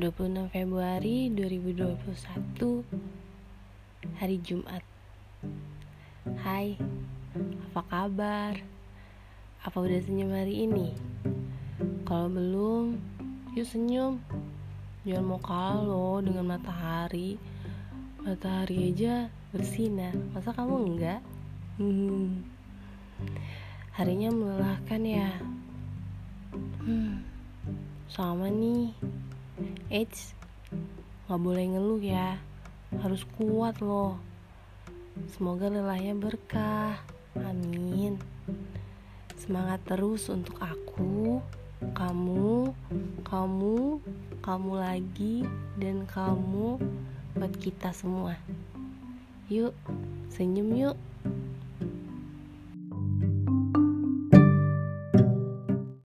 26 Februari 2021 Hari Jumat Hai, apa kabar? Apa udah senyum hari ini? Kalau belum, yuk senyum Jangan mau kalah loh dengan matahari Matahari aja bersinar Masa kamu enggak? Hmm. Harinya melelahkan ya Hmm, sama nih Eits, gak boleh ngeluh ya. Harus kuat loh. Semoga lelahnya berkah. Amin. Semangat terus untuk aku Kamu Kamu Kamu lagi Dan kamu Buat kita semua. Yuk Senyum yuk